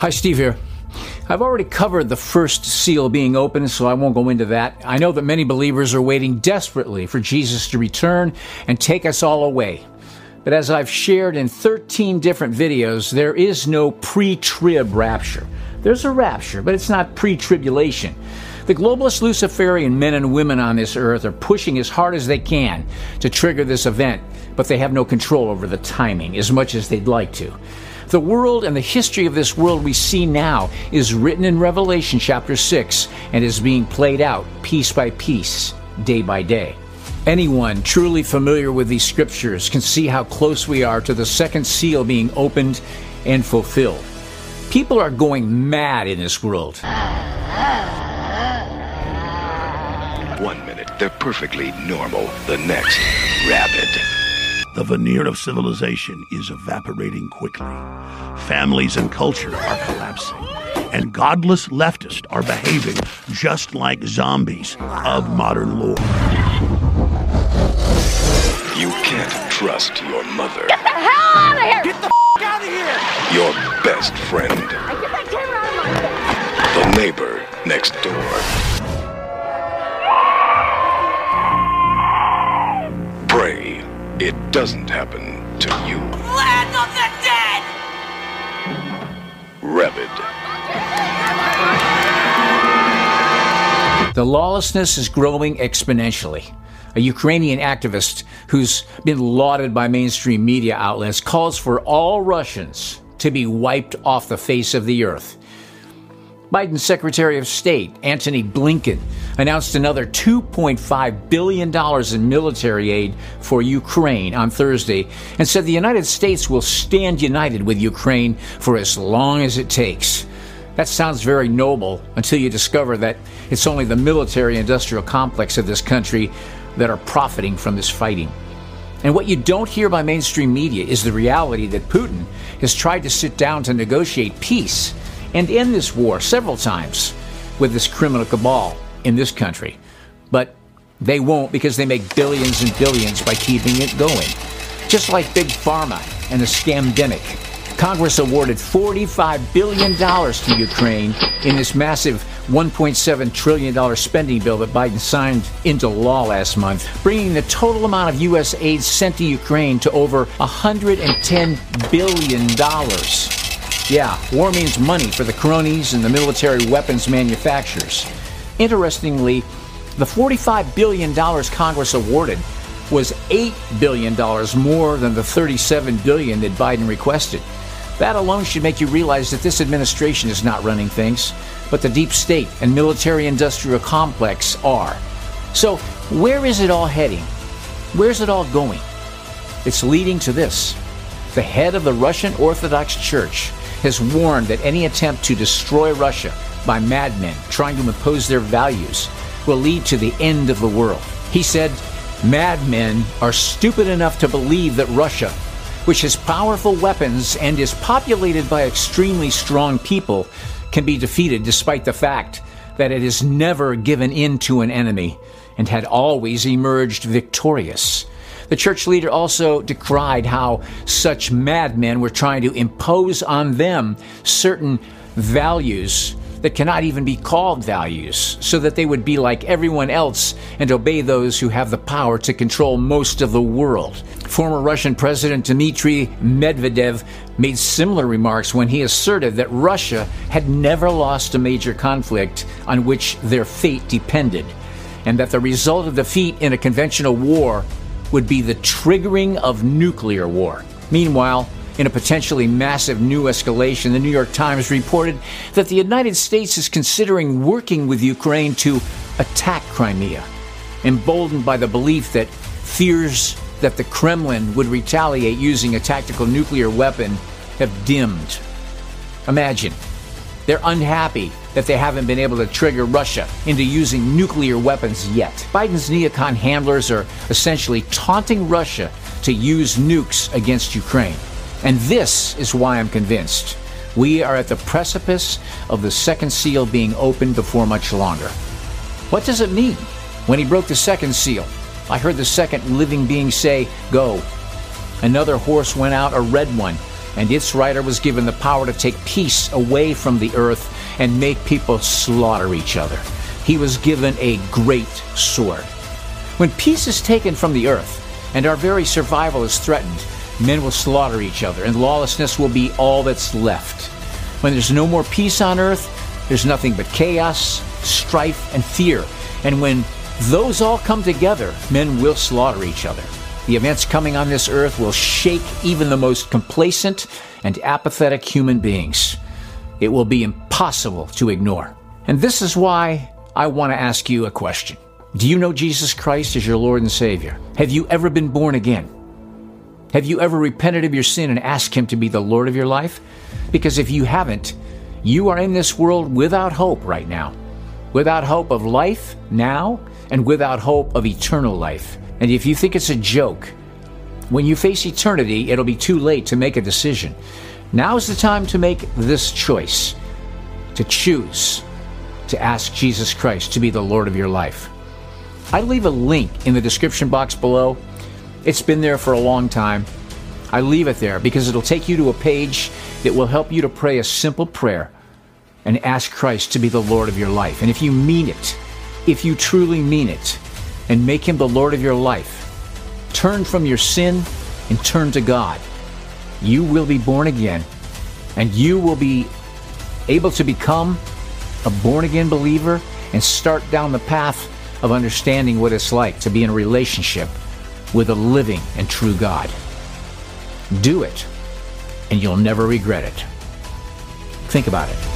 Hi, Steve here. I've already covered the first seal being opened, so I won't go into that. I know that many believers are waiting desperately for Jesus to return and take us all away. But as I've shared in 13 different videos, there is no pre trib rapture. There's a rapture, but it's not pre tribulation. The globalist Luciferian men and women on this earth are pushing as hard as they can to trigger this event, but they have no control over the timing as much as they'd like to. The world and the history of this world we see now is written in Revelation chapter 6 and is being played out piece by piece, day by day. Anyone truly familiar with these scriptures can see how close we are to the second seal being opened and fulfilled. People are going mad in this world. One minute, they're perfectly normal. The next, rabid. The veneer of civilization is evaporating quickly. Families and culture are collapsing. And godless leftists are behaving just like zombies of modern lore. You can't trust your mother. Get the hell out of here! Get the f- out of here! Your best friend. I Get that camera out of my The neighbor next door. It doesn't happen to you. Land of the dead! Rabid. The lawlessness is growing exponentially. A Ukrainian activist who's been lauded by mainstream media outlets calls for all Russians to be wiped off the face of the earth. Biden's Secretary of State, Antony Blinken, announced another $2.5 billion in military aid for Ukraine on Thursday and said the United States will stand united with Ukraine for as long as it takes. That sounds very noble until you discover that it's only the military industrial complex of this country that are profiting from this fighting. And what you don't hear by mainstream media is the reality that Putin has tried to sit down to negotiate peace and end this war several times with this criminal cabal in this country. But they won't because they make billions and billions by keeping it going. Just like Big Pharma and the scamdemic. Congress awarded $45 billion to Ukraine in this massive $1.7 trillion spending bill that Biden signed into law last month, bringing the total amount of U.S. aid sent to Ukraine to over $110 billion. Yeah, war means money for the cronies and the military weapons manufacturers. Interestingly, the $45 billion Congress awarded was $8 billion more than the 37 billion that Biden requested. That alone should make you realize that this administration is not running things, but the deep state and military industrial complex are. So, where is it all heading? Where's it all going? It's leading to this. The head of the Russian Orthodox Church has warned that any attempt to destroy Russia by madmen trying to impose their values will lead to the end of the world. He said, Madmen are stupid enough to believe that Russia, which has powerful weapons and is populated by extremely strong people, can be defeated despite the fact that it has never given in to an enemy and had always emerged victorious. The church leader also decried how such madmen were trying to impose on them certain values that cannot even be called values, so that they would be like everyone else and obey those who have the power to control most of the world. Former Russian President Dmitry Medvedev made similar remarks when he asserted that Russia had never lost a major conflict on which their fate depended, and that the result of defeat in a conventional war would be the triggering of nuclear war. Meanwhile, in a potentially massive new escalation, the New York Times reported that the United States is considering working with Ukraine to attack Crimea, emboldened by the belief that fears that the Kremlin would retaliate using a tactical nuclear weapon have dimmed. Imagine, they're unhappy that they haven't been able to trigger Russia into using nuclear weapons yet. Biden's neocon handlers are essentially taunting Russia to use nukes against Ukraine. And this is why I'm convinced we are at the precipice of the second seal being opened before much longer. What does it mean? When he broke the second seal, I heard the second living being say, Go. Another horse went out, a red one, and its rider was given the power to take peace away from the earth and make people slaughter each other. He was given a great sword. When peace is taken from the earth and our very survival is threatened, men will slaughter each other and lawlessness will be all that's left. When there's no more peace on earth, there's nothing but chaos, strife, and fear. And when those all come together, men will slaughter each other. The events coming on this earth will shake even the most complacent and apathetic human beings. It will be impossible to ignore. And this is why I want to ask you a question. Do you know Jesus Christ as your Lord and Savior? Have you ever been born again? Have you ever repented of your sin and asked Him to be the Lord of your life? Because if you haven't, you are in this world without hope right now. Without hope of life now, and without hope of eternal life. And if you think it's a joke, when you face eternity, it'll be too late to make a decision. Now's the time to make this choice to choose to ask Jesus Christ to be the Lord of your life. I leave a link in the description box below. It's been there for a long time. I leave it there because it'll take you to a page that will help you to pray a simple prayer and ask Christ to be the Lord of your life. And if you mean it, if you truly mean it, and make him the Lord of your life, turn from your sin and turn to God, you will be born again and you will be able to become a born again believer and start down the path of understanding what it's like to be in a relationship with a living and true God. Do it, and you'll never regret it. Think about it.